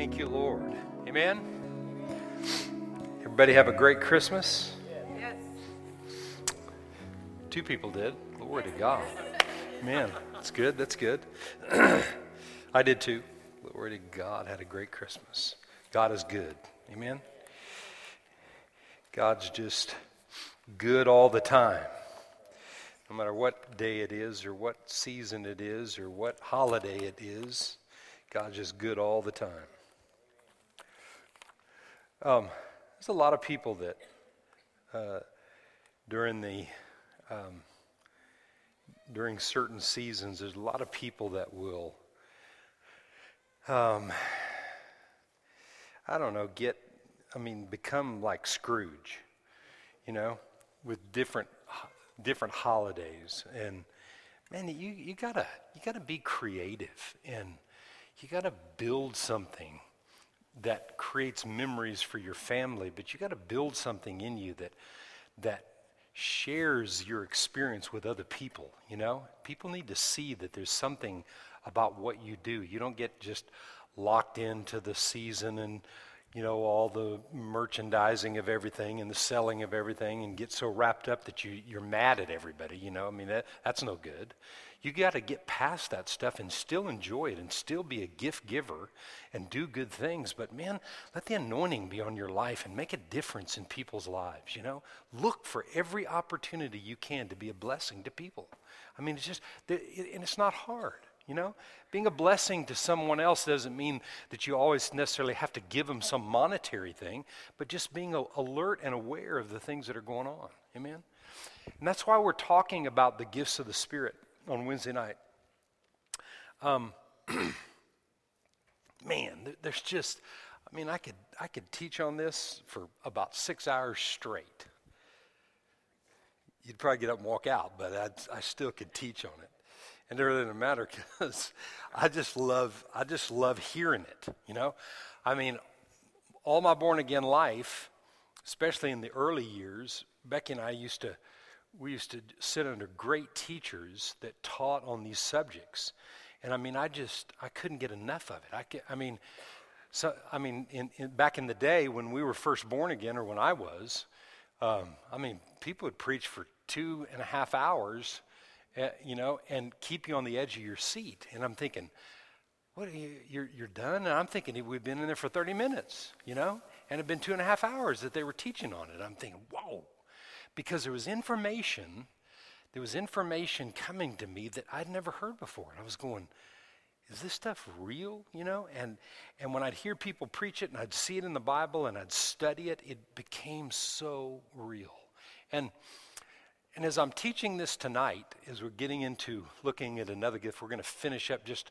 Thank you, Lord. Amen. Everybody have a great Christmas? Yes. Two people did. Glory to God. Man, that's good. That's good. I did too. Glory to God. Had a great Christmas. God is good. Amen. God's just good all the time. No matter what day it is, or what season it is, or what holiday it is, God's just good all the time. Um, there's a lot of people that uh, during the um, during certain seasons, there's a lot of people that will, um, I don't know, get, I mean, become like Scrooge, you know, with different different holidays. And man you, you gotta you gotta be creative and you gotta build something that creates memories for your family, but you got to build something in you that that shares your experience with other people, you know? People need to see that there's something about what you do. You don't get just locked into the season and you know all the merchandising of everything and the selling of everything and get so wrapped up that you you're mad at everybody, you know? I mean that that's no good. You got to get past that stuff and still enjoy it and still be a gift giver and do good things. But man, let the anointing be on your life and make a difference in people's lives, you know? Look for every opportunity you can to be a blessing to people. I mean, it's just, and it's not hard. You know, being a blessing to someone else doesn't mean that you always necessarily have to give them some monetary thing, but just being alert and aware of the things that are going on. Amen? And that's why we're talking about the gifts of the Spirit on Wednesday night. Um, man, there's just, I mean, I could, I could teach on this for about six hours straight. You'd probably get up and walk out, but I'd, I still could teach on it. And it really doesn't matter because I just love, I just love hearing it, you know? I mean, all my born again life, especially in the early years, Becky and I used to, we used to sit under great teachers that taught on these subjects. And I mean, I just, I couldn't get enough of it. I, I mean, so, I mean, in, in, back in the day when we were first born again, or when I was, um, I mean, people would preach for two and a half hours, uh, you know, and keep you on the edge of your seat. And I'm thinking, what, you, you're, you're done? And I'm thinking we've been in there for 30 minutes, you know, and it'd been two and a half hours that they were teaching on it. I'm thinking, whoa, because there was information, there was information coming to me that I'd never heard before. And I was going, is this stuff real? You know? And and when I'd hear people preach it and I'd see it in the Bible and I'd study it, it became so real. And and as I'm teaching this tonight, as we're getting into looking at another gift, we're going to finish up just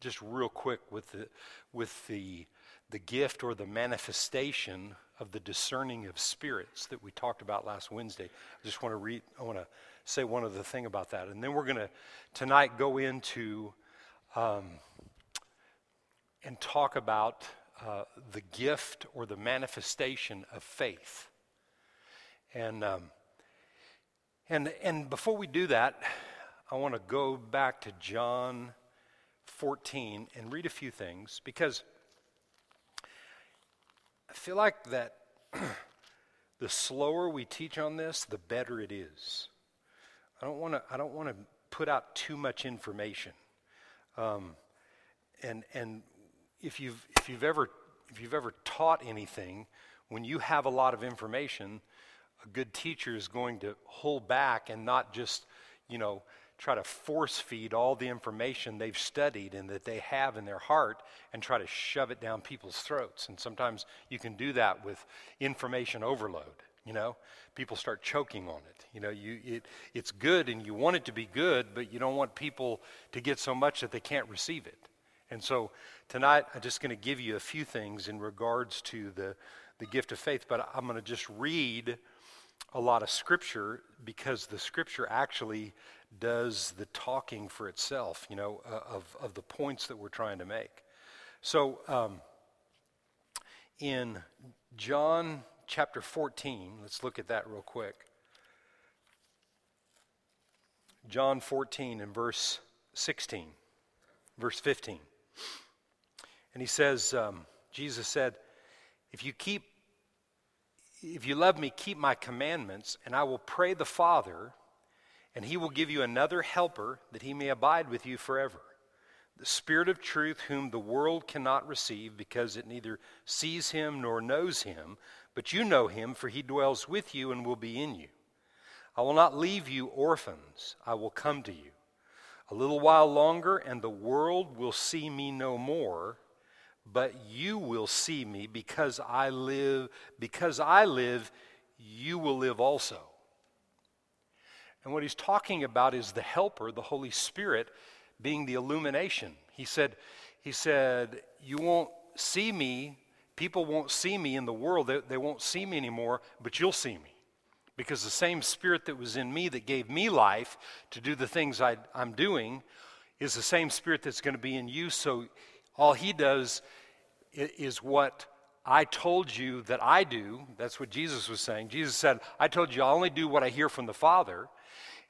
just real quick with the with the the gift or the manifestation of the discerning of spirits that we talked about last Wednesday. I just want to read, I want to say one other thing about that. And then we're going to tonight go into um, and talk about uh, the gift or the manifestation of faith. And, um, and, and before we do that, I want to go back to John 14 and read a few things because I feel like that the slower we teach on this, the better it is. I don't want to. I don't want to put out too much information. Um, and and if you've if you've ever if you've ever taught anything, when you have a lot of information, a good teacher is going to hold back and not just you know try to force feed all the information they've studied and that they have in their heart and try to shove it down people's throats. And sometimes you can do that with information overload. You know, people start choking on it. You know, you, it, it's good and you want it to be good, but you don't want people to get so much that they can't receive it. And so tonight, I'm just going to give you a few things in regards to the, the gift of faith, but I'm going to just read a lot of scripture because the scripture actually does the talking for itself, you know, uh, of, of the points that we're trying to make. So um, in John chapter 14, let's look at that real quick. John 14 and verse 16, verse 15. And he says, um, Jesus said, If you keep, if you love me, keep my commandments, and I will pray the Father, and he will give you another helper that he may abide with you forever. The Spirit of truth, whom the world cannot receive because it neither sees him nor knows him, but you know him, for he dwells with you and will be in you. I will not leave you orphans, I will come to you. A little while longer, and the world will see me no more, but you will see me because I live, because I live, you will live also. And what he's talking about is the helper, the Holy Spirit, being the illumination. He said, he said, You won't see me, people won't see me in the world, they, they won't see me anymore, but you'll see me. Because the same spirit that was in me that gave me life to do the things I, I'm doing is the same spirit that's going to be in you. So all he does is what I told you that I do. That's what Jesus was saying. Jesus said, I told you I only do what I hear from the Father.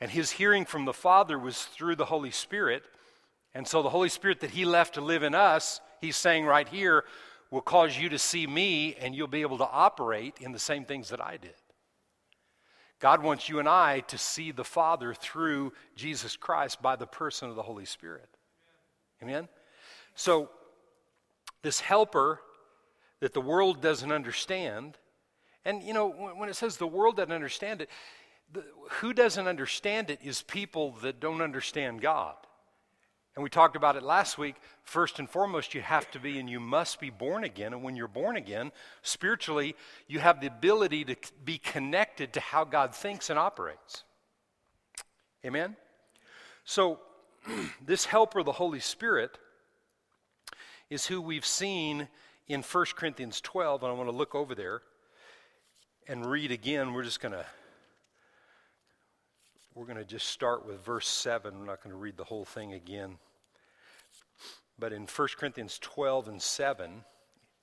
And his hearing from the Father was through the Holy Spirit. And so the Holy Spirit that he left to live in us, he's saying right here, will cause you to see me and you'll be able to operate in the same things that I did. God wants you and I to see the Father through Jesus Christ by the person of the Holy Spirit. Amen? So, this helper that the world doesn't understand, and you know, when it says the world doesn't understand it, the, who doesn't understand it is people that don't understand God. And we talked about it last week. First and foremost, you have to be and you must be born again. And when you're born again, spiritually, you have the ability to be connected to how God thinks and operates. Amen? So, this helper, the Holy Spirit, is who we've seen in 1 Corinthians 12. And I want to look over there and read again. We're just going to we're going to just start with verse 7. I'm not going to read the whole thing again. But in 1 Corinthians 12 and 7,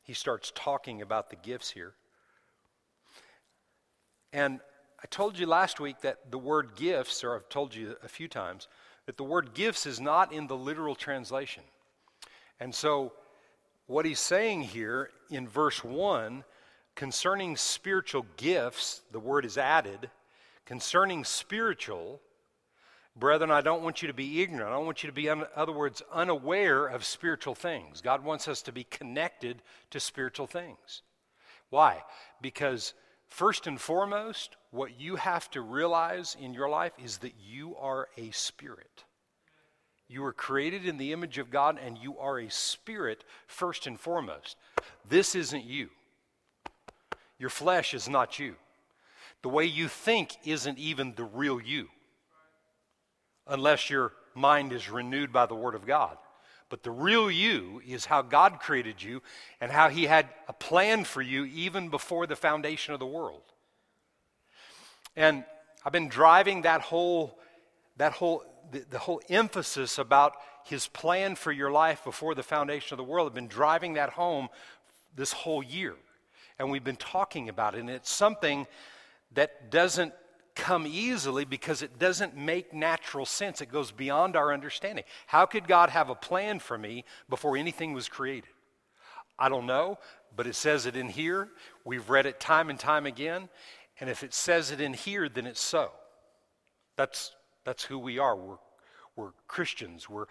he starts talking about the gifts here. And I told you last week that the word gifts, or I've told you a few times, that the word gifts is not in the literal translation. And so, what he's saying here in verse 1 concerning spiritual gifts, the word is added concerning spiritual, brethren, I don't want you to be ignorant. I don't want you to be, in other words, unaware of spiritual things. God wants us to be connected to spiritual things. Why? Because first and foremost, what you have to realize in your life is that you are a spirit. You were created in the image of God and you are a spirit first and foremost. This isn't you. Your flesh is not you. The way you think isn't even the real you, unless your mind is renewed by the Word of God. But the real you is how God created you and how He had a plan for you even before the foundation of the world. And I've been driving that whole, that whole, the, the whole emphasis about His plan for your life before the foundation of the world. I've been driving that home this whole year. And we've been talking about it. And it's something that doesn't come easily because it doesn't make natural sense. It goes beyond our understanding. How could God have a plan for me before anything was created? I don't know, but it says it in here. We've read it time and time again. And if it says it in here, then it's so. That's, that's who we are. We're, we're Christians. We're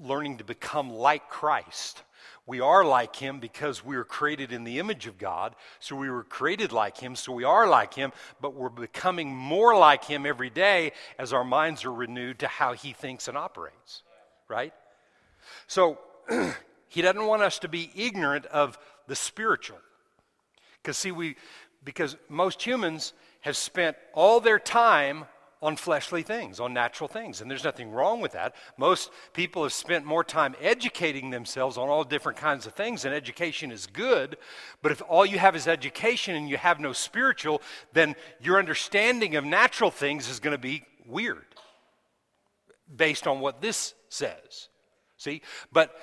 learning to become like Christ. We are like him because we were created in the image of God. So we were created like him, so we are like him, but we're becoming more like him every day as our minds are renewed to how he thinks and operates. Right? So he doesn't want us to be ignorant of the spiritual. Because, see, we, because most humans have spent all their time on fleshly things, on natural things. And there's nothing wrong with that. Most people have spent more time educating themselves on all different kinds of things, and education is good. But if all you have is education and you have no spiritual, then your understanding of natural things is going to be weird based on what this says. See? But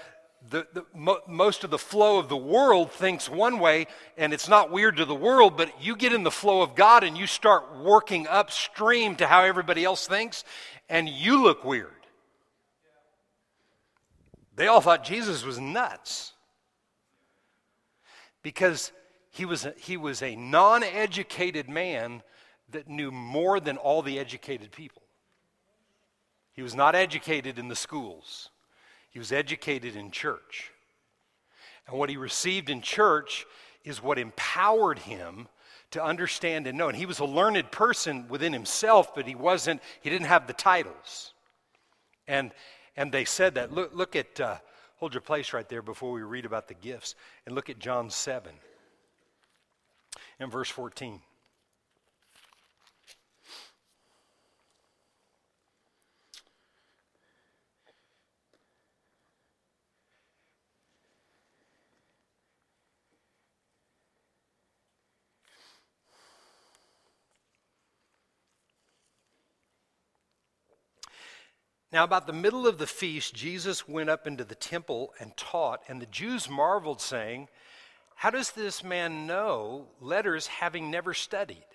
the, the mo- most of the flow of the world thinks one way, and it's not weird to the world, but you get in the flow of God and you start working upstream to how everybody else thinks, and you look weird. They all thought Jesus was nuts. because he was a, he was a non educated man that knew more than all the educated people. He was not educated in the schools, he was educated in church. And what he received in church is what empowered him to understand and know. And he was a learned person within himself, but he wasn't, he didn't have the titles. And, and they said that. Look, look at, uh, hold your place right there before we read about the gifts, and look at John 7 and verse 14. Now, about the middle of the feast, Jesus went up into the temple and taught, and the Jews marveled, saying, How does this man know letters having never studied?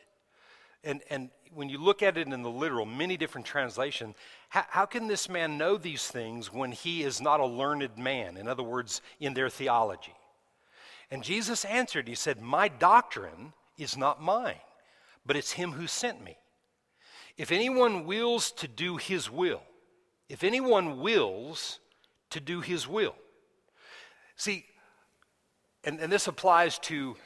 And, and when you look at it in the literal, many different translations, how, how can this man know these things when he is not a learned man? In other words, in their theology. And Jesus answered, He said, My doctrine is not mine, but it's him who sent me. If anyone wills to do his will, if anyone wills to do his will. See, and, and this applies to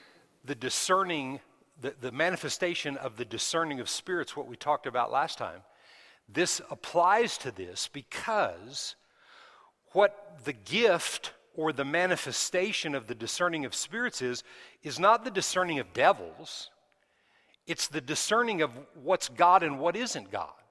the discerning, the, the manifestation of the discerning of spirits, what we talked about last time. This applies to this because what the gift or the manifestation of the discerning of spirits is, is not the discerning of devils, it's the discerning of what's God and what isn't God.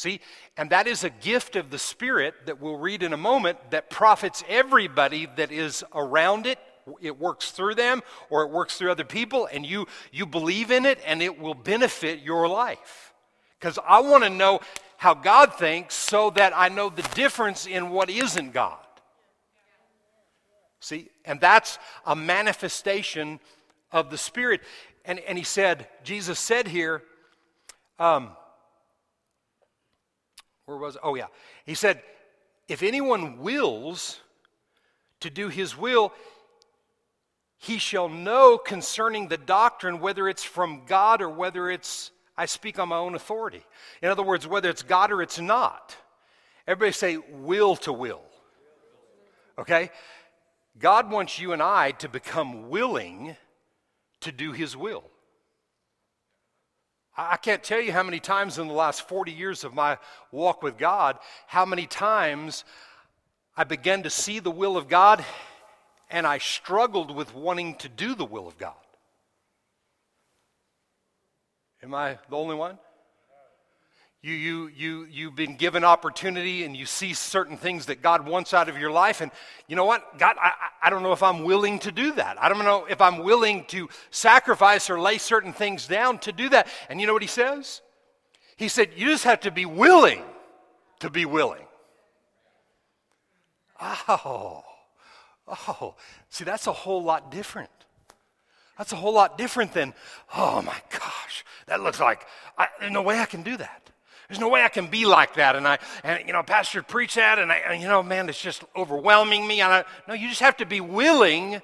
See, and that is a gift of the Spirit that we'll read in a moment that profits everybody that is around it. It works through them or it works through other people, and you, you believe in it, and it will benefit your life. Because I want to know how God thinks so that I know the difference in what isn't God. See, and that's a manifestation of the Spirit. And, and he said, Jesus said here, um, where was it? Oh, yeah. He said, if anyone wills to do his will, he shall know concerning the doctrine whether it's from God or whether it's, I speak on my own authority. In other words, whether it's God or it's not. Everybody say, will to will. Okay? God wants you and I to become willing to do his will. I can't tell you how many times in the last 40 years of my walk with God, how many times I began to see the will of God and I struggled with wanting to do the will of God. Am I the only one? You, you, you, you've been given opportunity and you see certain things that God wants out of your life. And you know what? God, I, I don't know if I'm willing to do that. I don't know if I'm willing to sacrifice or lay certain things down to do that. And you know what he says? He said, You just have to be willing to be willing. Oh, oh. See, that's a whole lot different. That's a whole lot different than, oh my gosh, that looks like, I, no way I can do that. There's no way I can be like that. And I, and you know, pastor preach that, and I, and, you know, man, it's just overwhelming me. And I, no, you just have to be willing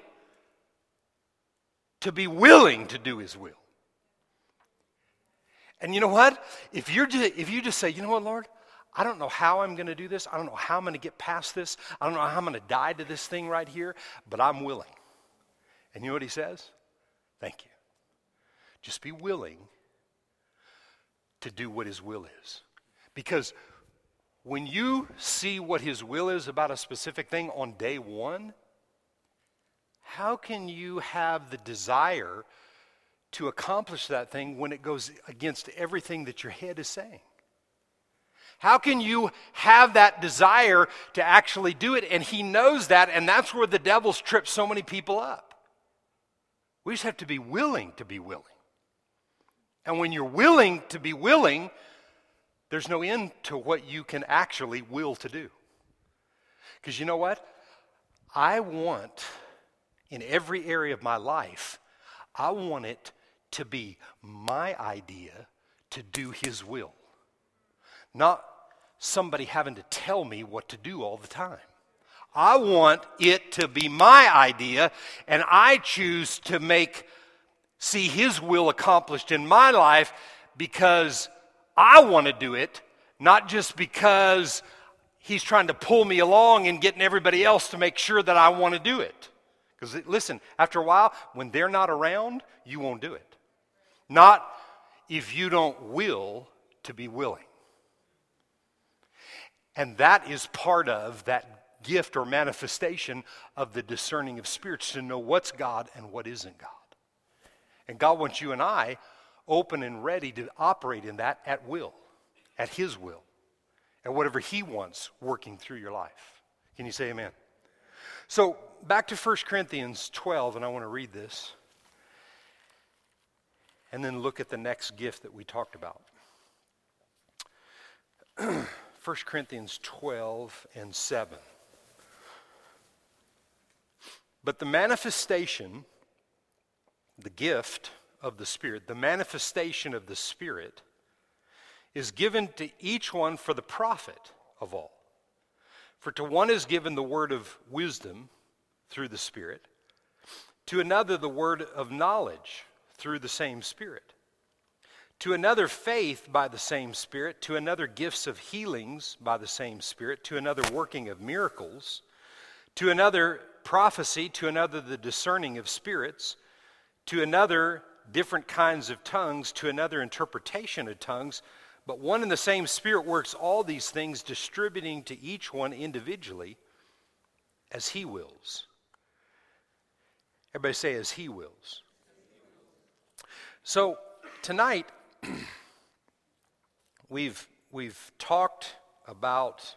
to be willing to do His will. And you know what? If you're just, if you just say, you know what, Lord, I don't know how I'm going to do this. I don't know how I'm going to get past this. I don't know how I'm going to die to this thing right here, but I'm willing. And you know what He says? Thank you. Just be willing to do what His will is. Because when you see what His will is about a specific thing on day one, how can you have the desire to accomplish that thing when it goes against everything that your head is saying? How can you have that desire to actually do it? And he knows that, and that's where the devil's tripped so many people up. We just have to be willing to be willing. And when you're willing to be willing, there's no end to what you can actually will to do. Because you know what? I want, in every area of my life, I want it to be my idea to do His will, not somebody having to tell me what to do all the time. I want it to be my idea, and I choose to make, see His will accomplished in my life because I want to do it, not just because He's trying to pull me along and getting everybody else to make sure that I want to do it. Because listen, after a while, when they're not around, you won't do it. Not if you don't will to be willing. And that is part of that gift or manifestation of the discerning of spirits to know what's God and what isn't God. And God wants you and I open and ready to operate in that at will, at His will, at whatever He wants working through your life. Can you say amen? So, back to 1 Corinthians 12, and I want to read this. And then look at the next gift that we talked about. 1 Corinthians 12 and 7. But the manifestation, the gift of the Spirit, the manifestation of the Spirit, is given to each one for the profit of all. For to one is given the word of wisdom through the Spirit, to another the word of knowledge through the same Spirit, to another faith by the same Spirit, to another gifts of healings by the same Spirit, to another working of miracles, to another prophecy, to another the discerning of spirits, to another different kinds of tongues, to another interpretation of tongues. But one and the same Spirit works all these things, distributing to each one individually as He wills. Everybody say, as He wills. So tonight, we've, we've talked about,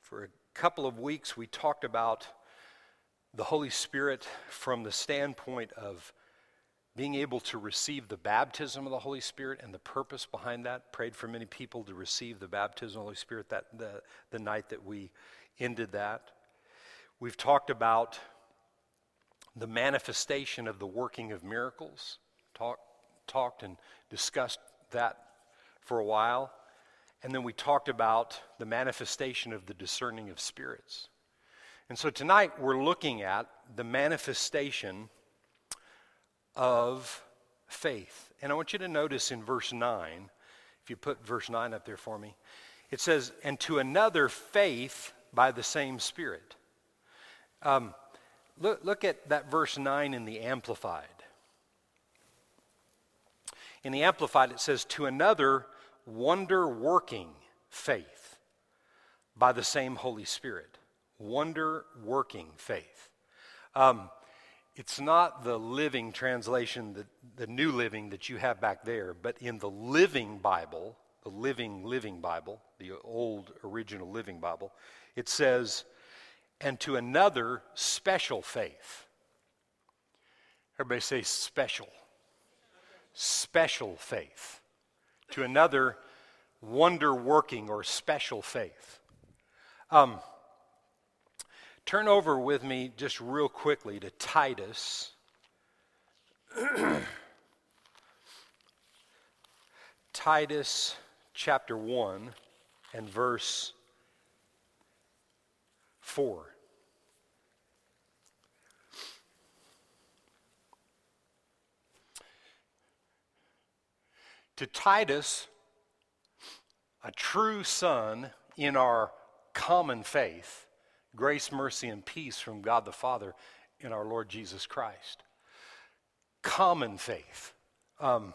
for a couple of weeks, we talked about the Holy Spirit from the standpoint of being able to receive the baptism of the Holy Spirit and the purpose behind that. Prayed for many people to receive the baptism of the Holy Spirit that the, the night that we ended that. We've talked about the manifestation of the working of miracles. Talk, talked and discussed that for a while. And then we talked about the manifestation of the discerning of spirits. And so tonight we're looking at the manifestation of faith. And I want you to notice in verse 9, if you put verse 9 up there for me, it says, and to another faith by the same Spirit. Um, look, look at that verse 9 in the Amplified. In the Amplified, it says, to another wonder working faith by the same Holy Spirit. Wonder working faith. Um, it's not the living translation, the, the new living that you have back there, but in the living Bible, the living, living Bible, the old original living Bible, it says, and to another special faith. Everybody say special. Special faith. To another wonder working or special faith. Um, Turn over with me just real quickly to Titus. Titus chapter 1 and verse 4. To Titus, a true son in our common faith grace, mercy, and peace from God the Father in our Lord Jesus Christ. Common faith. Um,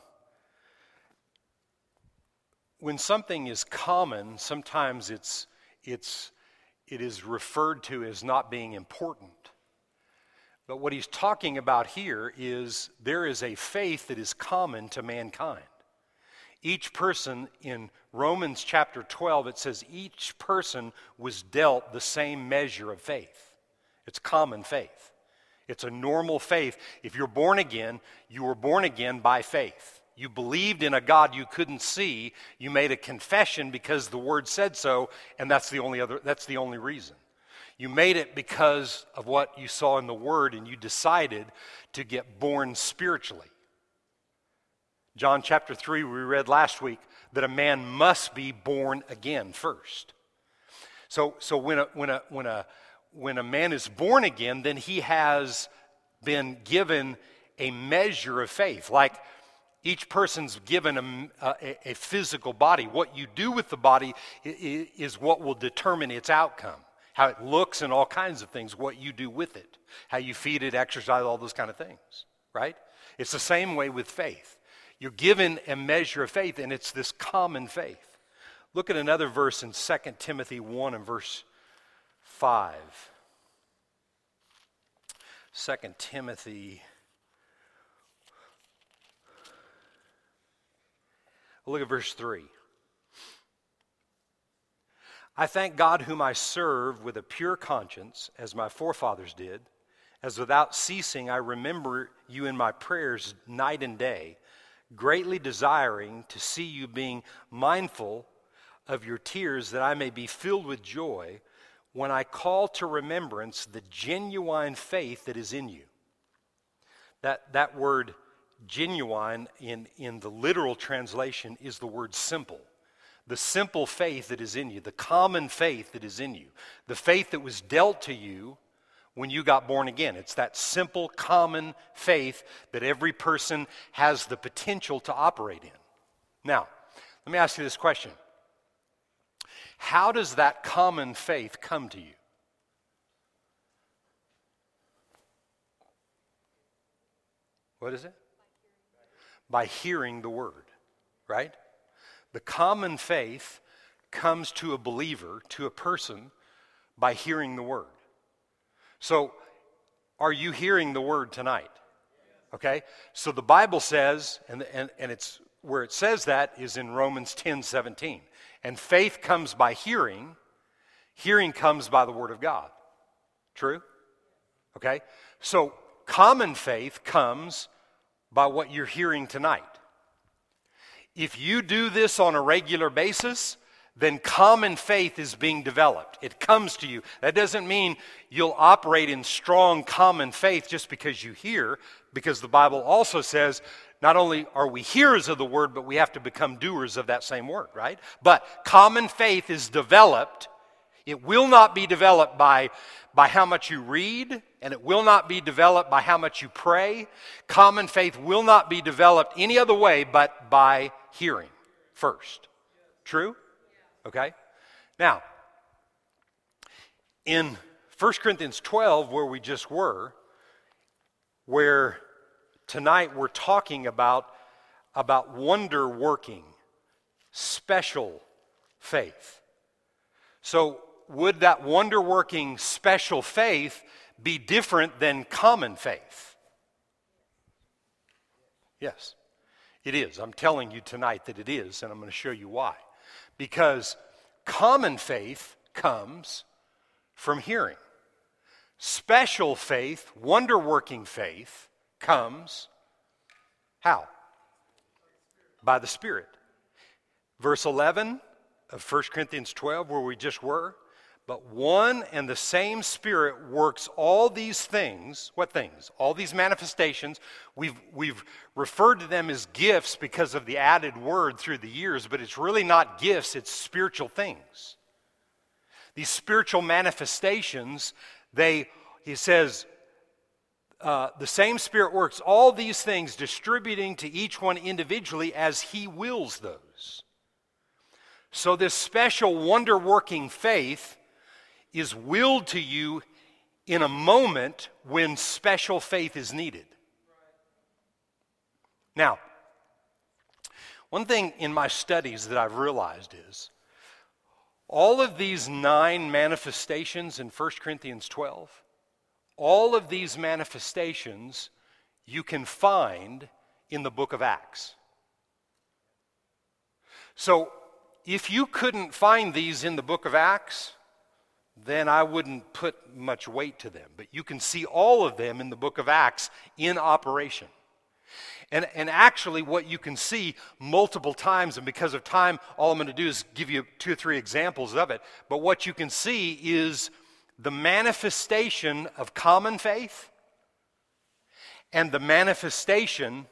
when something is common, sometimes it's, it's, it is referred to as not being important. But what he's talking about here is there is a faith that is common to mankind. Each person in Romans chapter 12, it says each person was dealt the same measure of faith. It's common faith. It's a normal faith. If you're born again, you were born again by faith. You believed in a God you couldn't see. You made a confession because the word said so, and that's the only other that's the only reason. You made it because of what you saw in the word and you decided to get born spiritually. John chapter 3, we read last week that a man must be born again first. So, so when, a, when, a, when, a, when a man is born again, then he has been given a measure of faith. Like each person's given a, a, a physical body. What you do with the body is what will determine its outcome. How it looks and all kinds of things, what you do with it, how you feed it, exercise, all those kind of things, right? It's the same way with faith. You're given a measure of faith, and it's this common faith. Look at another verse in 2 Timothy 1 and verse 5. 2 Timothy. Look at verse 3. I thank God, whom I serve with a pure conscience, as my forefathers did, as without ceasing I remember you in my prayers night and day, greatly desiring to see you being mindful of your tears, that I may be filled with joy when I call to remembrance the genuine faith that is in you. That, that word genuine in, in the literal translation is the word simple. The simple faith that is in you, the common faith that is in you, the faith that was dealt to you when you got born again. It's that simple, common faith that every person has the potential to operate in. Now, let me ask you this question how does that common faith come to you? What is it? By hearing the word, right? The common faith comes to a believer, to a person, by hearing the word. So, are you hearing the word tonight? Okay? So the Bible says, and, and, and it's where it says that is in Romans 10 17. And faith comes by hearing, hearing comes by the Word of God. True? Okay? So, common faith comes by what you're hearing tonight. If you do this on a regular basis, then common faith is being developed. It comes to you. That doesn't mean you'll operate in strong common faith just because you hear, because the Bible also says not only are we hearers of the word, but we have to become doers of that same word, right? But common faith is developed. It will not be developed by, by how much you read, and it will not be developed by how much you pray. Common faith will not be developed any other way but by hearing first. True? Okay? Now, in 1 Corinthians 12, where we just were, where tonight we're talking about, about wonder working, special faith. So, would that wonder working special faith be different than common faith? Yes, it is. I'm telling you tonight that it is, and I'm going to show you why. Because common faith comes from hearing. Special faith, wonder working faith, comes how? By the Spirit. Verse 11 of 1 Corinthians 12, where we just were. But one and the same Spirit works all these things. What things? All these manifestations. We've, we've referred to them as gifts because of the added word through the years, but it's really not gifts, it's spiritual things. These spiritual manifestations, they, he says, uh, the same Spirit works all these things, distributing to each one individually as He wills those. So, this special wonder working faith is willed to you in a moment when special faith is needed. Now, one thing in my studies that I've realized is all of these nine manifestations in 1 Corinthians 12 all of these manifestations you can find in the book of Acts. So, if you couldn't find these in the book of Acts, then I wouldn't put much weight to them. But you can see all of them in the book of Acts in operation. And, and actually, what you can see multiple times, and because of time, all I'm going to do is give you two or three examples of it. But what you can see is the manifestation of common faith and the manifestation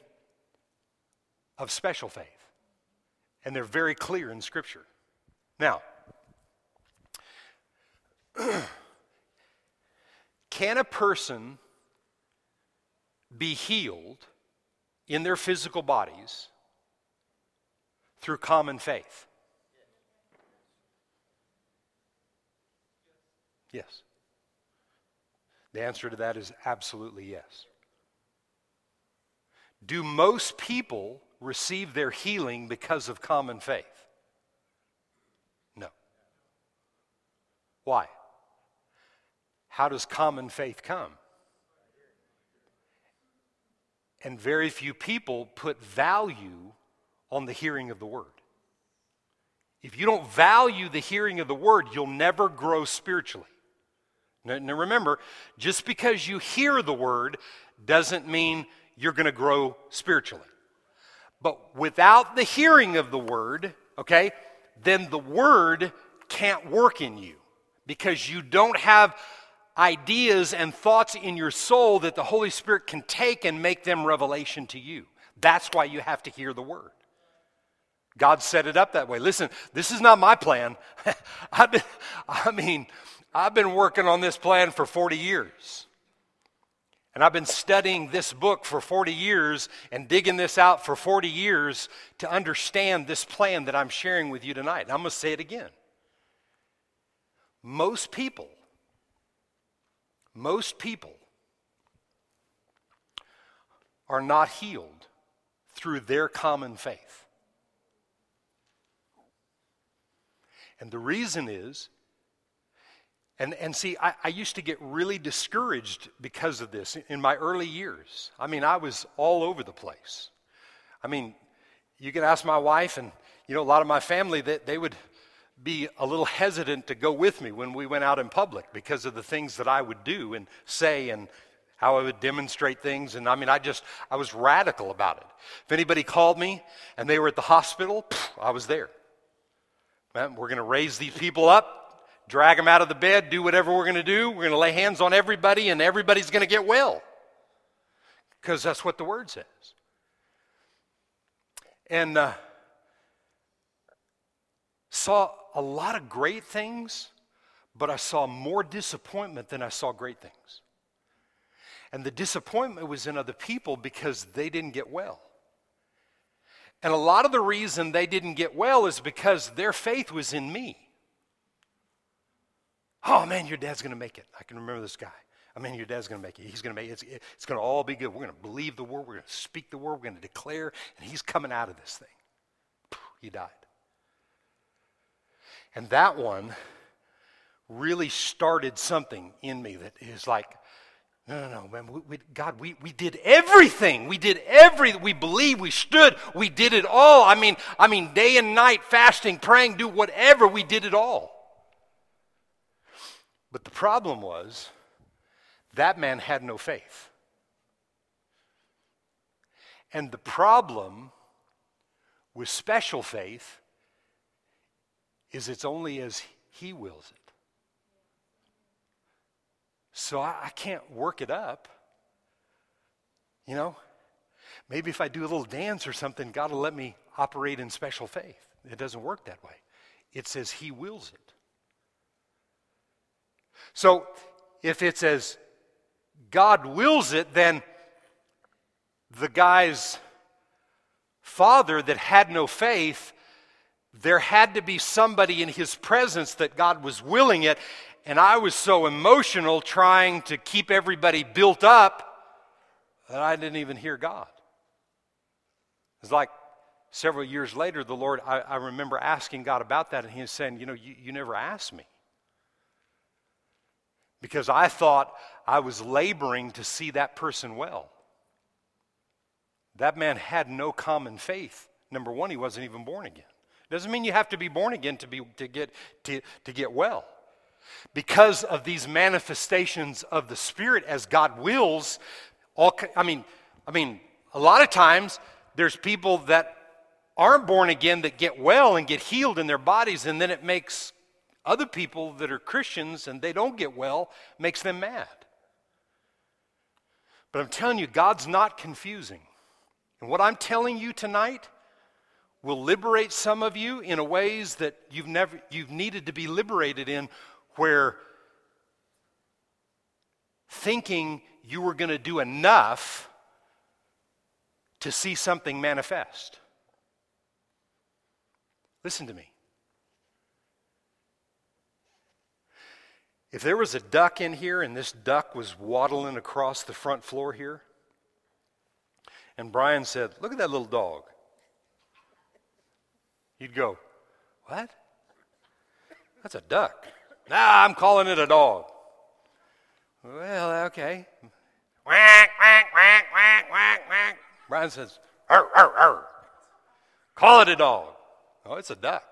of special faith. And they're very clear in Scripture. Now, can a person be healed in their physical bodies through common faith? Yes. The answer to that is absolutely yes. Do most people receive their healing because of common faith? No. Why? How does common faith come? And very few people put value on the hearing of the word. If you don't value the hearing of the word, you'll never grow spiritually. Now, remember, just because you hear the word doesn't mean you're going to grow spiritually. But without the hearing of the word, okay, then the word can't work in you because you don't have ideas and thoughts in your soul that the Holy Spirit can take and make them revelation to you. That's why you have to hear the word. God set it up that way. Listen, this is not my plan. been, I mean, I've been working on this plan for 40 years. And I've been studying this book for 40 years and digging this out for 40 years to understand this plan that I'm sharing with you tonight. And I'm going to say it again. Most people, most people are not healed through their common faith. And the reason is and, and see, I, I, used to get really discouraged because of this in my early years. I mean, I was all over the place. I mean, you can ask my wife, and you know, a lot of my family that they, they would be a little hesitant to go with me when we went out in public because of the things that I would do and say and how I would demonstrate things. And I mean, I just, I was radical about it. If anybody called me and they were at the hospital, I was there. Man, we're going to raise these people up drag them out of the bed, do whatever we're going to do. We're going to lay hands on everybody, and everybody's going to get well. Because that's what the word says. And uh, saw a lot of great things, but I saw more disappointment than I saw great things. And the disappointment was in other people because they didn't get well. And a lot of the reason they didn't get well is because their faith was in me. Oh man, your dad's going to make it. I can remember this guy. Oh, I mean, your dad's going to make it. He's going to make it. It's, it's going to all be good. We're going to believe the word. We're going to speak the word. We're going to declare, and he's coming out of this thing. He died. And that one really started something in me that is like, no, no, no, man. We, we, God, we, we did everything. We did everything. We believed. We stood. We did it all. I mean, I mean, day and night, fasting, praying, do whatever. We did it all. But the problem was that man had no faith. And the problem with special faith is it's only as he wills it. So I, I can't work it up. You know, maybe if I do a little dance or something, God will let me operate in special faith. It doesn't work that way. It says he wills it. So if it's as God wills it, then the guy's father that had no faith, there had to be somebody in his presence that God was willing it. And I was so emotional trying to keep everybody built up that I didn't even hear God. It's like several years later, the Lord, I, I remember asking God about that, and He was saying, You know, you, you never asked me because I thought I was laboring to see that person well. That man had no common faith. Number one, he wasn't even born again. Doesn't mean you have to be born again to, be, to, get, to, to get well. Because of these manifestations of the Spirit as God wills, all, I mean, I mean, a lot of times there's people that aren't born again that get well and get healed in their bodies, and then it makes other people that are Christians and they don't get well makes them mad. But I'm telling you, God's not confusing. And what I'm telling you tonight will liberate some of you in ways that you've never you've needed to be liberated in where thinking you were going to do enough to see something manifest. Listen to me. If there was a duck in here and this duck was waddling across the front floor here, and Brian said, Look at that little dog, you'd go, What? That's a duck. Nah, I'm calling it a dog. Well, okay. Whack, whack, whack, whack, whack, whack. Brian says, arr, arr, arr. Call it a dog. Oh, it's a duck.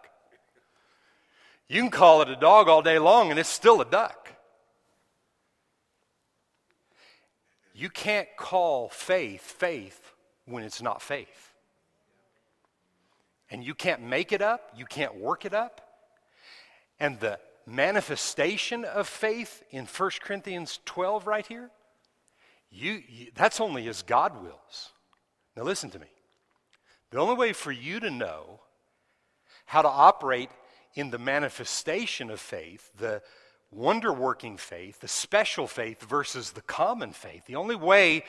You can call it a dog all day long, and it's still a duck. You can't call faith faith when it's not faith. And you can't make it up, you can't work it up. And the manifestation of faith in 1 Corinthians 12 right here, you, you, that's only as God wills. Now listen to me. The only way for you to know how to operate in the manifestation of faith, the wonder working faith, the special faith versus the common faith, the only way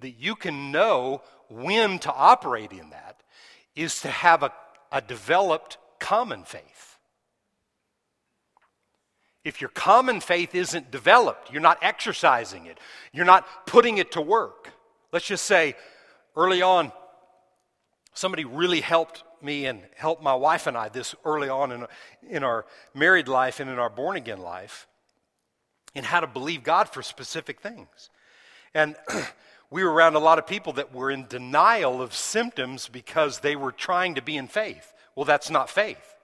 that you can know when to operate in that is to have a, a developed common faith. If your common faith isn't developed, you're not exercising it, you're not putting it to work. Let's just say early on, somebody really helped me and helped my wife and I this early on in, in our married life and in our born again life in how to believe God for specific things. And we were around a lot of people that were in denial of symptoms because they were trying to be in faith. Well, that's not faith.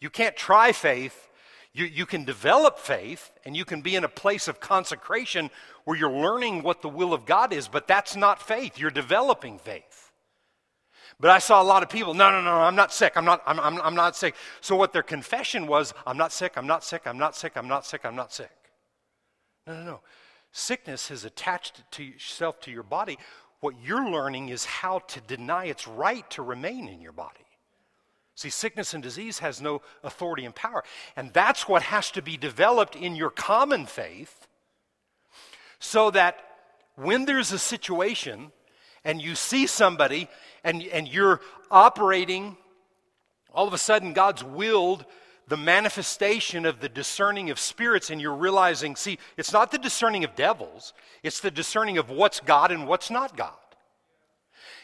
You can't try faith you, you can develop faith and you can be in a place of consecration where you're learning what the will of God is, but that's not faith. You're developing faith. But I saw a lot of people, no, no, no, I'm not sick. I'm not, I'm, I'm, I'm not sick. So what their confession was, I'm not sick, I'm not sick, I'm not sick, I'm not sick, I'm not sick. No, no, no. Sickness has attached itself to your body. What you're learning is how to deny its right to remain in your body. See, sickness and disease has no authority and power. And that's what has to be developed in your common faith so that when there's a situation and you see somebody and, and you're operating, all of a sudden God's willed the manifestation of the discerning of spirits, and you're realizing, see, it's not the discerning of devils, it's the discerning of what's God and what's not God.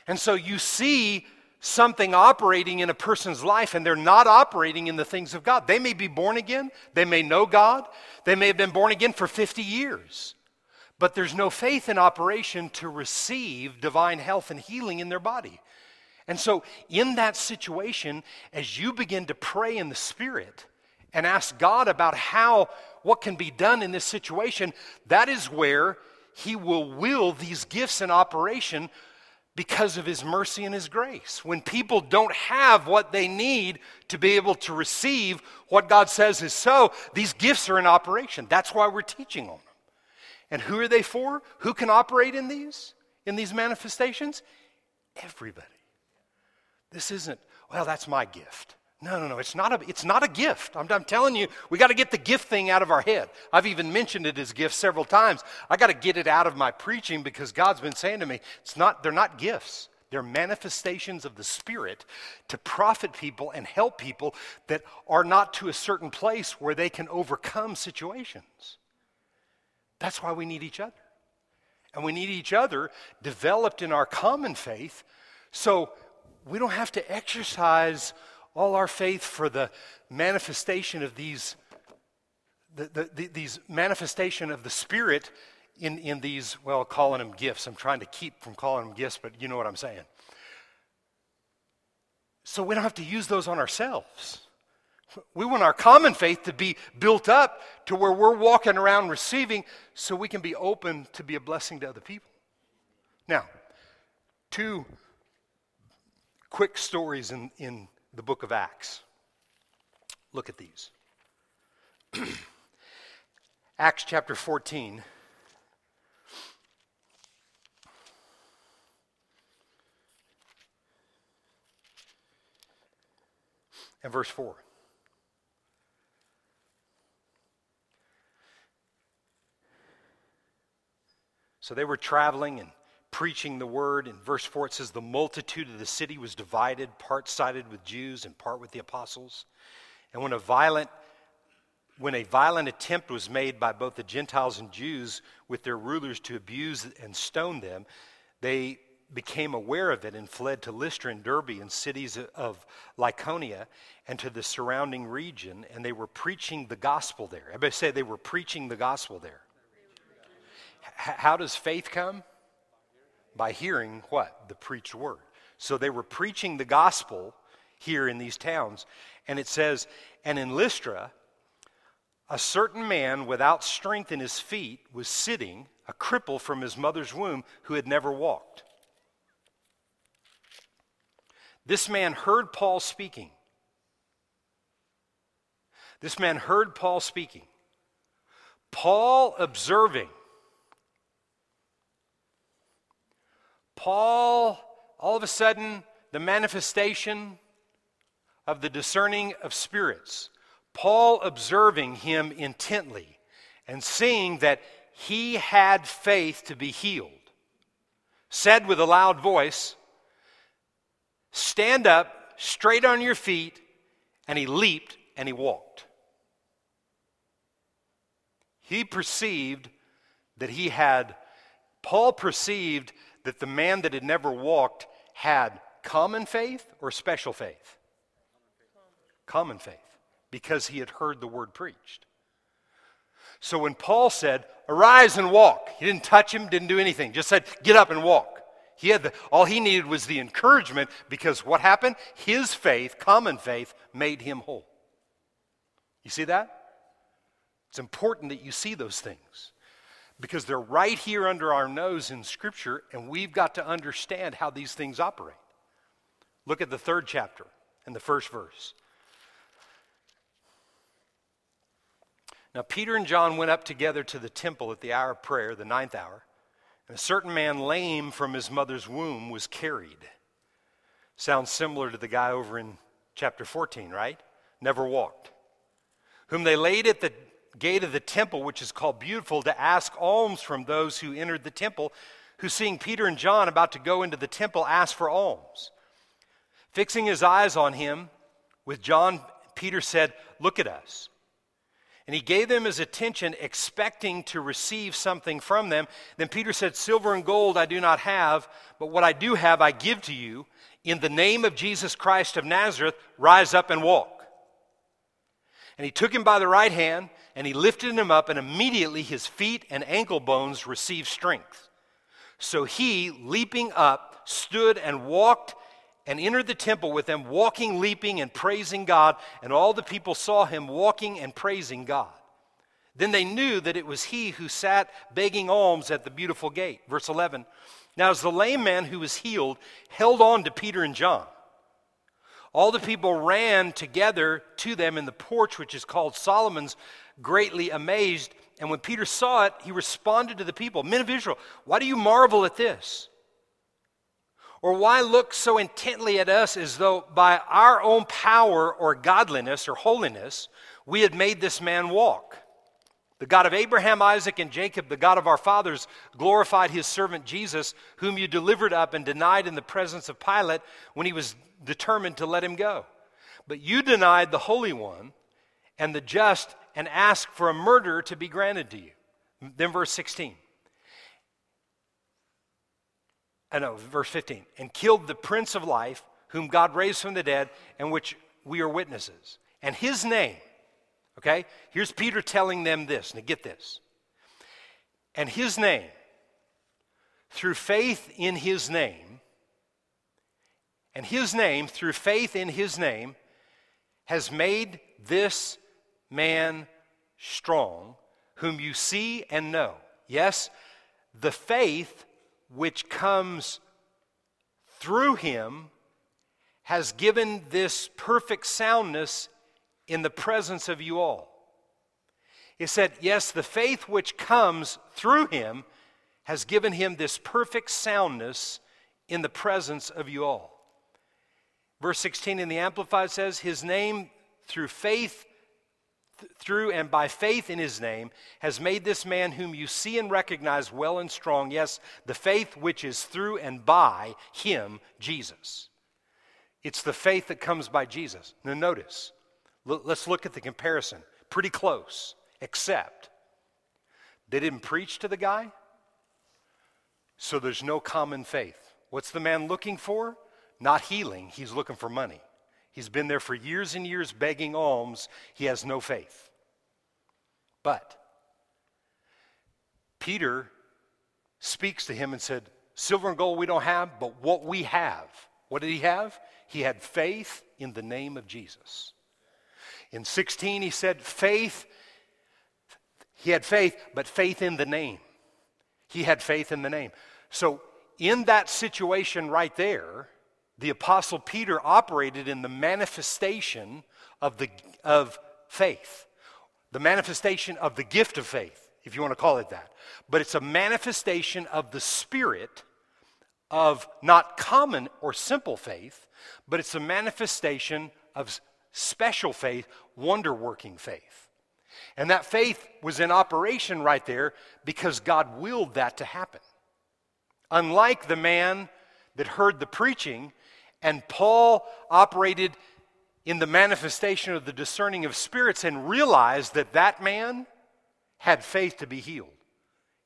And so you see something operating in a person's life and they're not operating in the things of God. They may be born again, they may know God, they may have been born again for 50 years, but there's no faith in operation to receive divine health and healing in their body. And so, in that situation, as you begin to pray in the Spirit and ask God about how, what can be done in this situation, that is where He will will these gifts in operation because of his mercy and his grace. When people don't have what they need to be able to receive what God says is so, these gifts are in operation. That's why we're teaching on them. And who are they for? Who can operate in these in these manifestations? Everybody. This isn't, well, that's my gift. No, no, no. It's not a, it's not a gift. I'm, I'm telling you, we got to get the gift thing out of our head. I've even mentioned it as gifts several times. I got to get it out of my preaching because God's been saying to me, it's not, they're not gifts. They're manifestations of the Spirit to profit people and help people that are not to a certain place where they can overcome situations. That's why we need each other. And we need each other developed in our common faith so we don't have to exercise all our faith for the manifestation of these, the, the, the, these manifestation of the Spirit in, in these, well, calling them gifts. I'm trying to keep from calling them gifts, but you know what I'm saying. So we don't have to use those on ourselves. We want our common faith to be built up to where we're walking around receiving so we can be open to be a blessing to other people. Now, two quick stories in, in the book of Acts. Look at these. Acts chapter 14. And verse 4. So they were traveling and preaching the word. In verse 4, it says, The multitude of the city was divided, part sided with Jews and part with the apostles. And when a violent when a violent attempt was made by both the Gentiles and Jews with their rulers to abuse and stone them, they became aware of it and fled to Lystra and Derbe and cities of Lycaonia and to the surrounding region, and they were preaching the gospel there. Everybody say they were preaching the gospel there. How does faith come? By hearing what? The preached word. So they were preaching the gospel here in these towns. And it says, and in Lystra, a certain man without strength in his feet was sitting, a cripple from his mother's womb, who had never walked. This man heard Paul speaking. This man heard Paul speaking. Paul observing. Paul, all of a sudden, the manifestation of the discerning of spirits. Paul observing him intently and seeing that he had faith to be healed, said with a loud voice, Stand up, straight on your feet. And he leaped and he walked. He perceived that he had, Paul perceived that the man that had never walked had common faith or special faith? Common faith, because he had heard the word preached. So when Paul said, Arise and walk, he didn't touch him, didn't do anything, just said, Get up and walk. He had the, all he needed was the encouragement because what happened? His faith, common faith, made him whole. You see that? It's important that you see those things because they're right here under our nose in Scripture, and we've got to understand how these things operate. Look at the third chapter and the first verse. Now, Peter and John went up together to the temple at the hour of prayer, the ninth hour. And a certain man, lame from his mother's womb, was carried. Sounds similar to the guy over in chapter 14, right? Never walked. Whom they laid at the gate of the temple, which is called Beautiful, to ask alms from those who entered the temple, who, seeing Peter and John about to go into the temple, asked for alms. Fixing his eyes on him, with John, Peter said, Look at us. And he gave them his attention, expecting to receive something from them. Then Peter said, Silver and gold I do not have, but what I do have I give to you. In the name of Jesus Christ of Nazareth, rise up and walk. And he took him by the right hand, and he lifted him up, and immediately his feet and ankle bones received strength. So he, leaping up, stood and walked and entered the temple with them, walking, leaping, and praising God. And all the people saw him walking and praising God. Then they knew that it was he who sat begging alms at the beautiful gate. Verse 11. Now, as the lame man who was healed held on to Peter and John, all the people ran together to them in the porch, which is called Solomon's, greatly amazed. And when Peter saw it, he responded to the people Men of Israel, why do you marvel at this? Or why look so intently at us as though by our own power or godliness or holiness we had made this man walk? The God of Abraham, Isaac, and Jacob, the God of our fathers, glorified his servant Jesus, whom you delivered up and denied in the presence of Pilate when he was determined to let him go. But you denied the Holy One and the just and asked for a murderer to be granted to you. Then, verse 16. Uh, I know, verse 15, and killed the Prince of Life, whom God raised from the dead, and which we are witnesses. And his name, okay, here's Peter telling them this. Now get this. And his name, through faith in his name, and his name, through faith in his name, has made this man strong, whom you see and know. Yes, the faith which comes through him has given this perfect soundness in the presence of you all. He said, Yes, the faith which comes through him has given him this perfect soundness in the presence of you all. Verse 16 in the Amplified says, His name through faith, th- through and by faith in his name, has made this man whom you see and recognize well and strong. Yes, the faith which is through and by him, Jesus. It's the faith that comes by Jesus. Now, notice, l- let's look at the comparison. Pretty close, except they didn't preach to the guy, so there's no common faith. What's the man looking for? Not healing, he's looking for money. He's been there for years and years begging alms. He has no faith. But Peter speaks to him and said, Silver and gold we don't have, but what we have. What did he have? He had faith in the name of Jesus. In 16, he said, Faith, he had faith, but faith in the name. He had faith in the name. So, in that situation right there, the Apostle Peter operated in the manifestation of, the, of faith, the manifestation of the gift of faith, if you want to call it that. But it's a manifestation of the Spirit of not common or simple faith, but it's a manifestation of special faith, wonder working faith. And that faith was in operation right there because God willed that to happen. Unlike the man that heard the preaching and Paul operated in the manifestation of the discerning of spirits and realized that that man had faith to be healed.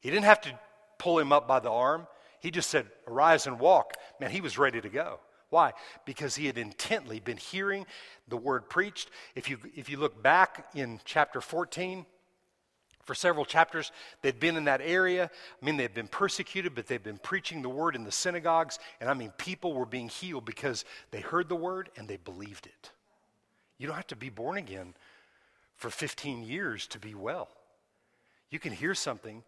He didn't have to pull him up by the arm. He just said, Arise and walk. Man, he was ready to go. Why? Because he had intently been hearing the word preached. If you, if you look back in chapter 14, for several chapters. They'd been in that area. I mean, they'd been persecuted, but they'd been preaching the word in the synagogues. And I mean, people were being healed because they heard the word and they believed it. You don't have to be born again for 15 years to be well. You can hear something.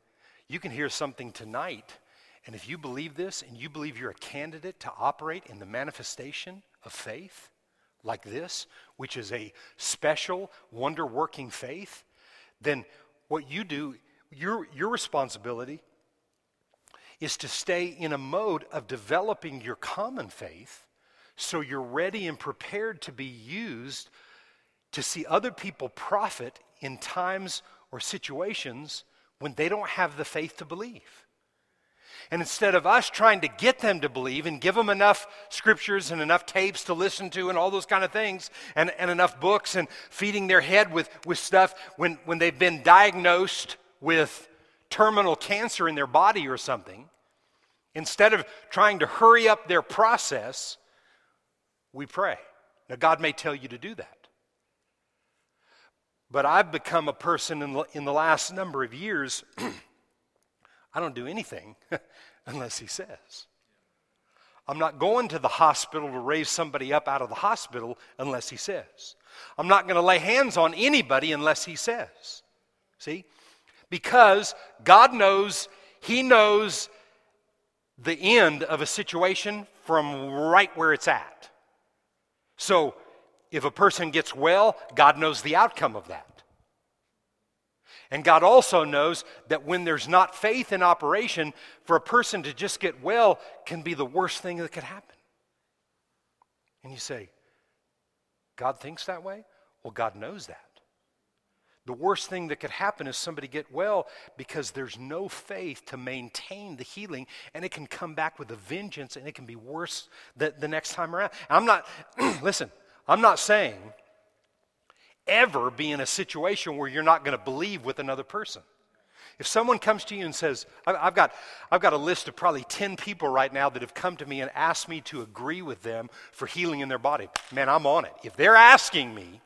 You can hear something tonight. And if you believe this and you believe you're a candidate to operate in the manifestation of faith like this, which is a special, wonder working faith, then what you do, your, your responsibility is to stay in a mode of developing your common faith so you're ready and prepared to be used to see other people profit in times or situations when they don't have the faith to believe. And instead of us trying to get them to believe and give them enough scriptures and enough tapes to listen to and all those kind of things and, and enough books and feeding their head with, with stuff when, when they've been diagnosed with terminal cancer in their body or something, instead of trying to hurry up their process, we pray. Now, God may tell you to do that. But I've become a person in the, in the last number of years I don't do anything unless he says. I'm not going to the hospital to raise somebody up out of the hospital unless he says. I'm not going to lay hands on anybody unless he says. See? Because God knows, he knows the end of a situation from right where it's at. So, if a person gets well, God knows the outcome of that. And God also knows that when there's not faith in operation, for a person to just get well can be the worst thing that could happen. And you say, God thinks that way? Well, God knows that. The worst thing that could happen is somebody get well because there's no faith to maintain the healing, and it can come back with a vengeance, and it can be worse the, the next time around. I'm not, listen, I'm not saying ever be in a situation where you're not going to believe with another person. If someone comes to you and says, I've got, I've got a list of probably 10 people right now that have come to me and asked me to agree with them for healing in their body, man, I'm on it. If they're asking me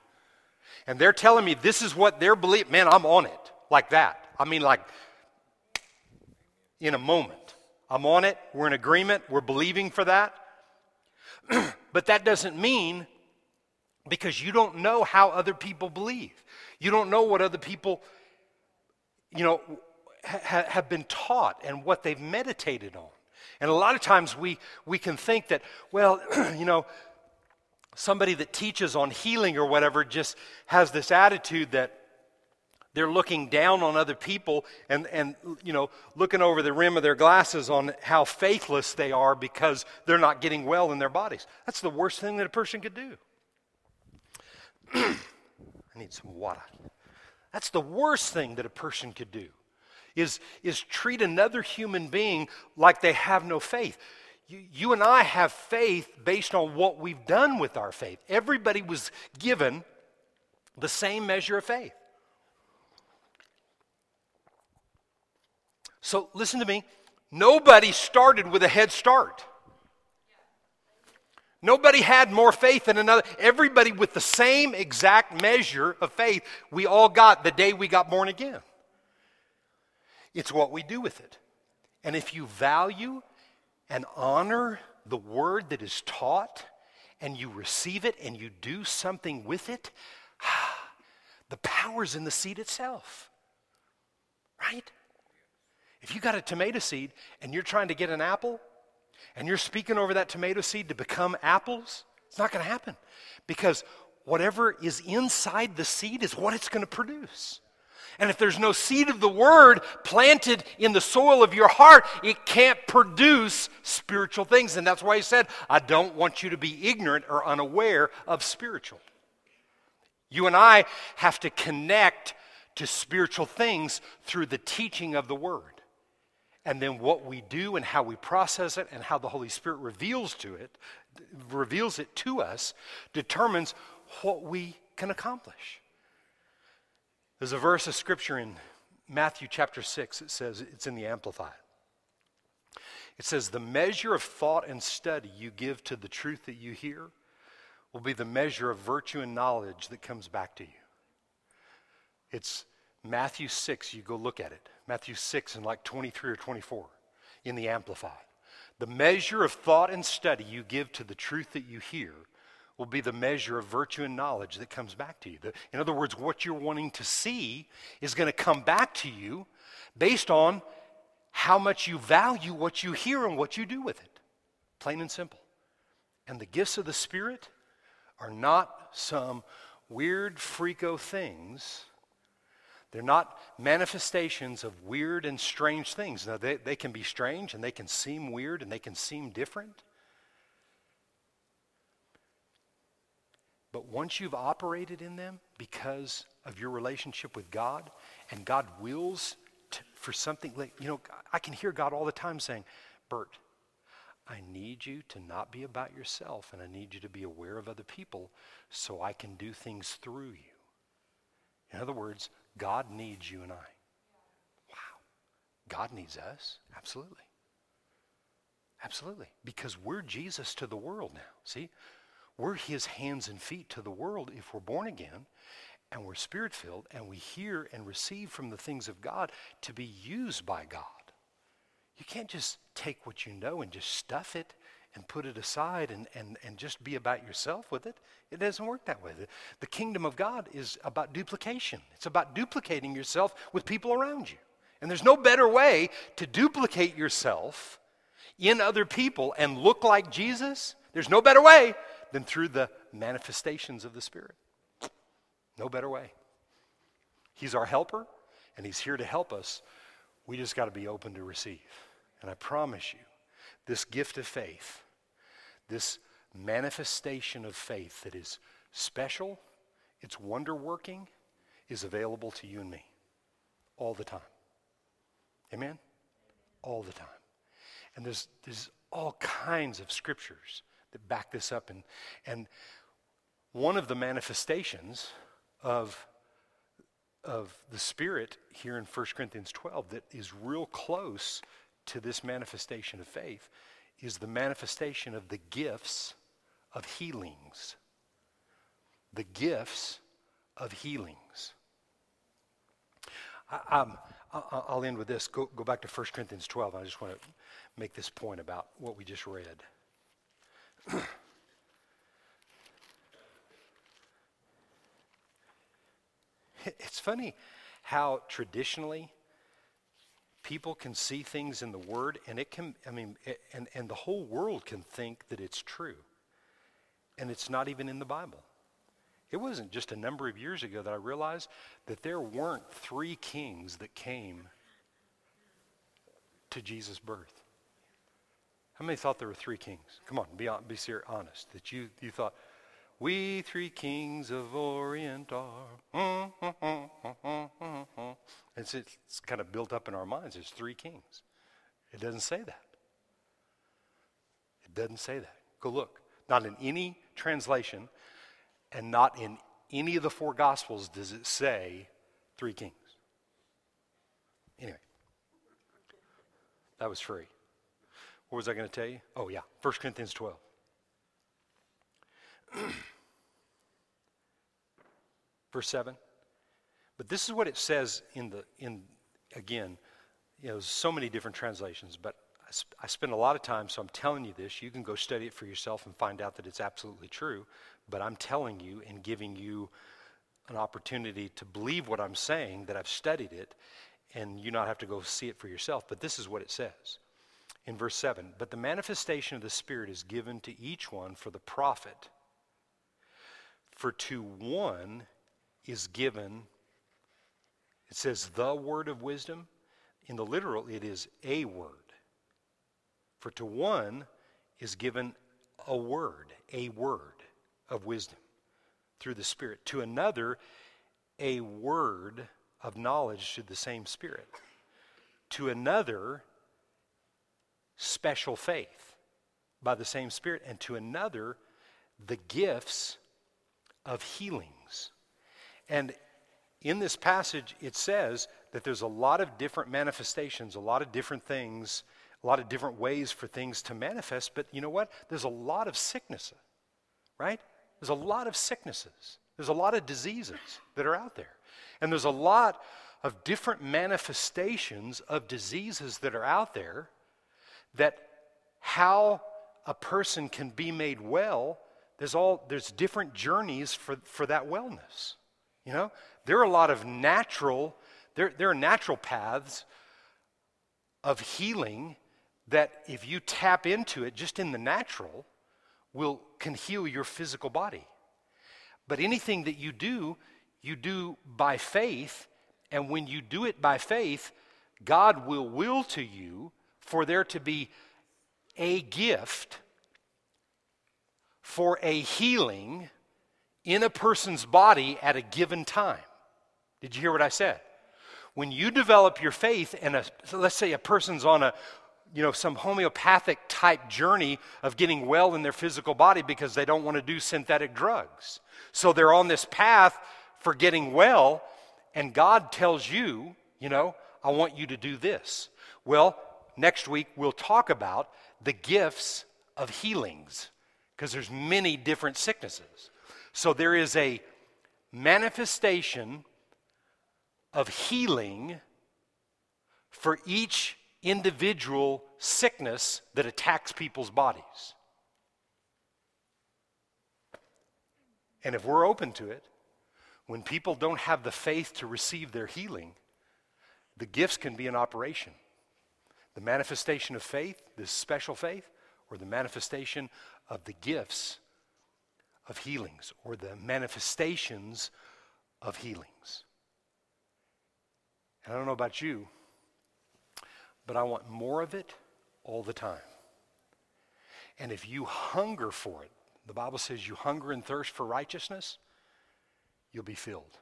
and they're telling me this is what they're believing, man, I'm on it like that. I mean, like in a moment. I'm on it. We're in agreement. We're believing for that. but that doesn't mean because you don't know how other people believe. You don't know what other people, you know, ha- have been taught and what they've meditated on. And a lot of times we, we can think that, well, you know, somebody that teaches on healing or whatever just has this attitude that they're looking down on other people and, and you know looking over the rim of their glasses on how faithless they are because they're not getting well in their bodies that's the worst thing that a person could do I need some water. That's the worst thing that a person could do. Is, is treat another human being like they have no faith. You, you and I have faith based on what we've done with our faith. Everybody was given the same measure of faith. So listen to me. Nobody started with a head start. Nobody had more faith than another. Everybody with the same exact measure of faith we all got the day we got born again. It's what we do with it. And if you value and honor the word that is taught and you receive it and you do something with it, the power's in the seed itself. Right? If you got a tomato seed and you're trying to get an apple and you're speaking over that tomato seed to become apples, it's not going to happen because whatever is inside the seed is what it's going to produce. And if there's no seed of the word planted in the soil of your heart, it can't produce spiritual things. And that's why he said, I don't want you to be ignorant or unaware of spiritual. You and I have to connect to spiritual things through the teaching of the word. And then what we do and how we process it and how the Holy Spirit reveals to it, reveals it to us, determines what we can accomplish. There's a verse of scripture in Matthew chapter 6. It says, it's in the Amplified. It says, The measure of thought and study you give to the truth that you hear will be the measure of virtue and knowledge that comes back to you. It's Matthew 6, you go look at it. Matthew 6 and like 23 or 24 in the Amplified. The measure of thought and study you give to the truth that you hear will be the measure of virtue and knowledge that comes back to you. The, in other words, what you're wanting to see is going to come back to you based on how much you value what you hear and what you do with it. Plain and simple. And the gifts of the Spirit are not some weird, freako things. They're not manifestations of weird and strange things. Now, they, they can be strange and they can seem weird and they can seem different. But once you've operated in them because of your relationship with God, and God wills to, for something, like, you know, I can hear God all the time saying, Bert, I need you to not be about yourself, and I need you to be aware of other people so I can do things through you. In other words, God needs you and I. Wow. God needs us. Absolutely. Absolutely. Because we're Jesus to the world now. See? We're his hands and feet to the world if we're born again and we're spirit filled and we hear and receive from the things of God to be used by God. You can't just take what you know and just stuff it and put it aside and, and, and just be about yourself with it. It doesn't work that way. The, the kingdom of God is about duplication, it's about duplicating yourself with people around you. And there's no better way to duplicate yourself in other people and look like Jesus. There's no better way than through the manifestations of the Spirit. No better way. He's our helper, and He's here to help us. We just got to be open to receive. And I promise you, this gift of faith, this manifestation of faith that is special, it's wonder working, is available to you and me all the time. Amen? All the time. And there's, there's all kinds of scriptures that back this up. And, and one of the manifestations of, of the Spirit here in 1 Corinthians 12 that is real close to this manifestation of faith is the manifestation of the gifts of healings. The gifts of healings. I, um, I'll end with this. Go, go back to 1 Corinthians 12. I just want to make this point about what we just read. it's funny how traditionally people can see things in the Word, and it can, I mean, it, and, and the whole world can think that it's true. And it's not even in the Bible. It wasn't just a number of years ago that I realized that there weren't three kings that came to Jesus' birth. How many thought there were three kings? Come on, be, be honest. That you, you thought, We three kings of Orient are. It's, it's kind of built up in our minds. There's three kings. It doesn't say that. It doesn't say that. Go look. Not in any translation and not in any of the four Gospels does it say three kings. Anyway, that was free. What was I going to tell you? Oh, yeah, 1 Corinthians 12. Verse 7. But this is what it says in the, in again, you know, so many different translations, but I, sp- I spend a lot of time, so I'm telling you this. You can go study it for yourself and find out that it's absolutely true, but I'm telling you and giving you an opportunity to believe what I'm saying, that I've studied it, and you not have to go see it for yourself. But this is what it says in verse 7 But the manifestation of the Spirit is given to each one for the profit. For to one is given, it says, the word of wisdom. In the literal, it is a word. For to one is given a word, a word of wisdom through the Spirit. To another, a word of knowledge through the same Spirit. To another, special faith by the same Spirit. And to another, the gifts of healings. And in this passage, it says that there's a lot of different manifestations, a lot of different things, a lot of different ways for things to manifest. But you know what? There's a lot of sickness, right? There's a lot of sicknesses. There's a lot of diseases that are out there. And there's a lot of different manifestations of diseases that are out there that how a person can be made well, there's all there's different journeys for, for that wellness. You know, there are a lot of natural, there, there are natural paths of healing that if you tap into it just in the natural, will can heal your physical body. But anything that you do, you do by faith, and when you do it by faith, God will will to you for there to be a gift for a healing in a person's body at a given time. Did you hear what I said? When you develop your faith, and let's say a person's on a you know some homeopathic type journey of getting well in their physical body because they don't want to do synthetic drugs. So they're on this path for getting well, and God tells you, you know, I want you to do this. Well, next week we'll talk about the gifts of healings because there's many different sicknesses. So there is a manifestation of healing for each individual sickness that attacks people's bodies. And if we're open to it, when people don't have the faith to receive their healing, the gifts can be in operation. The manifestation of faith, this special faith, or the manifestation of the gifts of healings, or the manifestations of healings. And I don't know about you, but I want more of it all the time. And if you hunger for it, the Bible says you hunger and thirst for righteousness, you'll be filled.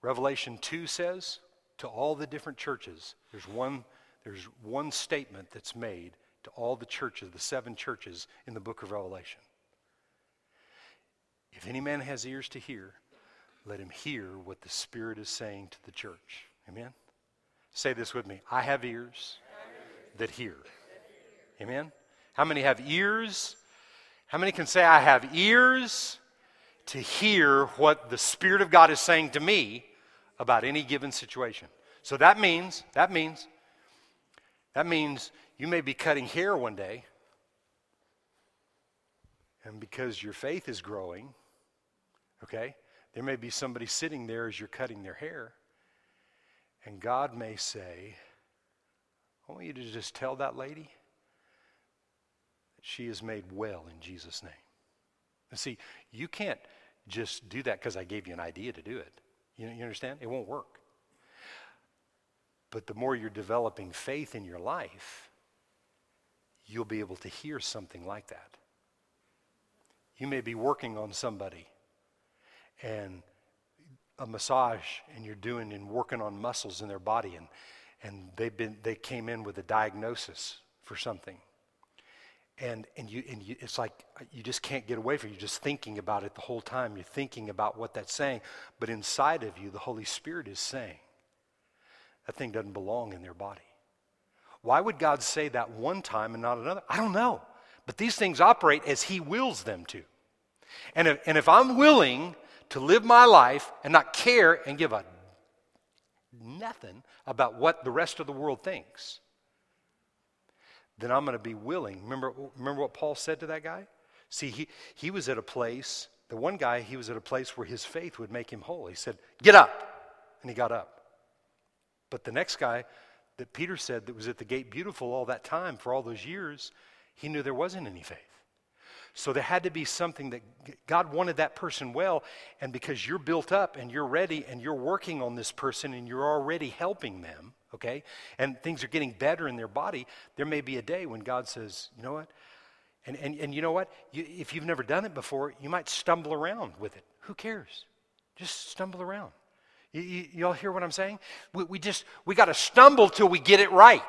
Revelation 2 says to all the different churches, there's one there's one statement that's made to all the churches, the seven churches in the book of Revelation. If any man has ears to hear, let him hear what the Spirit is saying to the church. Amen? Say this with me I have ears that hear. Amen? How many have ears? How many can say, I have ears to hear what the Spirit of God is saying to me about any given situation? So that means, that means that means you may be cutting hair one day, and because your faith is growing, okay, there may be somebody sitting there as you're cutting their hair, and God may say, I want you to just tell that lady that she is made well in Jesus' name. And see, you can't just do that because I gave you an idea to do it. You, you understand? It won't work. But the more you're developing faith in your life, you'll be able to hear something like that. You may be working on somebody and a massage and you're doing and working on muscles in their body and, and they've been, they came in with a diagnosis for something. And, and, you, and you, it's like you just can't get away from it. You're just thinking about it the whole time. You're thinking about what that's saying. But inside of you, the Holy Spirit is saying, that thing doesn't belong in their body. Why would God say that one time and not another? I don't know. But these things operate as He wills them to. And if, and if I'm willing to live my life and not care and give a nothing about what the rest of the world thinks, then I'm going to be willing. Remember, remember what Paul said to that guy? See, he, he was at a place, the one guy, he was at a place where his faith would make him whole. He said, Get up. And he got up. But the next guy that Peter said that was at the gate beautiful all that time for all those years, he knew there wasn't any faith. So there had to be something that God wanted that person well, and because you're built up and you're ready and you're working on this person and you're already helping them, okay, and things are getting better in their body, there may be a day when God says, you know what? And, and, and you know what? You, if you've never done it before, you might stumble around with it. Who cares? Just stumble around. You, all hear what I'm saying? We, we just, we got to stumble till we get it right.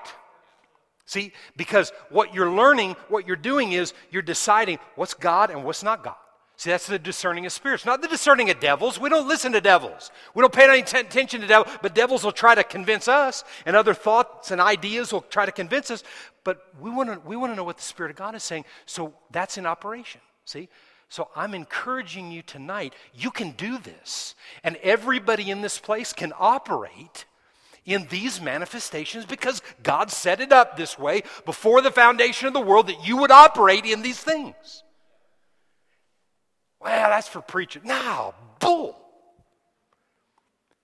See, because what you're learning, what you're doing is you're deciding what's God and what's not God. See, that's the discerning of spirits, not the discerning of devils. We don't listen to devils. We don't pay any t- attention to devils, but devils will try to convince us, and other thoughts and ideas will try to convince us. But we want to we want to know what the Spirit of God is saying. So that's in operation. See? So I'm encouraging you tonight, you can do this. And everybody in this place can operate in these manifestations because God set it up this way before the foundation of the world that you would operate in these things. Well, that's for preaching. No, bull.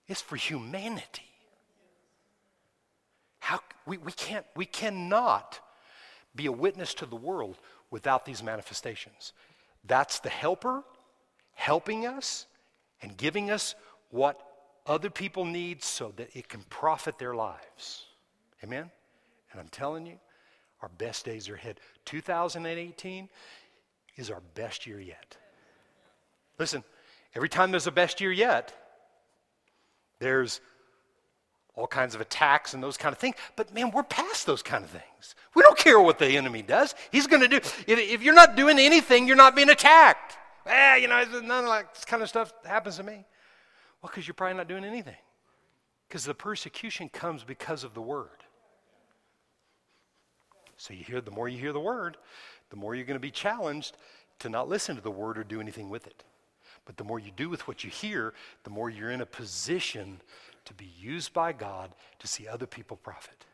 It's for humanity. How we, we can't we cannot be a witness to the world without these manifestations. That's the helper helping us and giving us what other people need so that it can profit their lives. Amen? And I'm telling you, our best days are ahead. 2018 is our best year yet. Listen, every time there's a best year yet, there's all kinds of attacks and those kind of things. But man, we're past those kind of things. We don't care what the enemy does. He's going to do. If, if, you're not doing anything, you're not being attacked. Eh, you know, none of that kind of stuff happens to me. Well, because you're probably not doing anything. Because the persecution comes because of the word. So you hear the more you hear the word, the more you're going to be challenged to not listen to the word or do anything with it. But the more you do with what you hear, the more you're in a position to be used by God to see other people profit.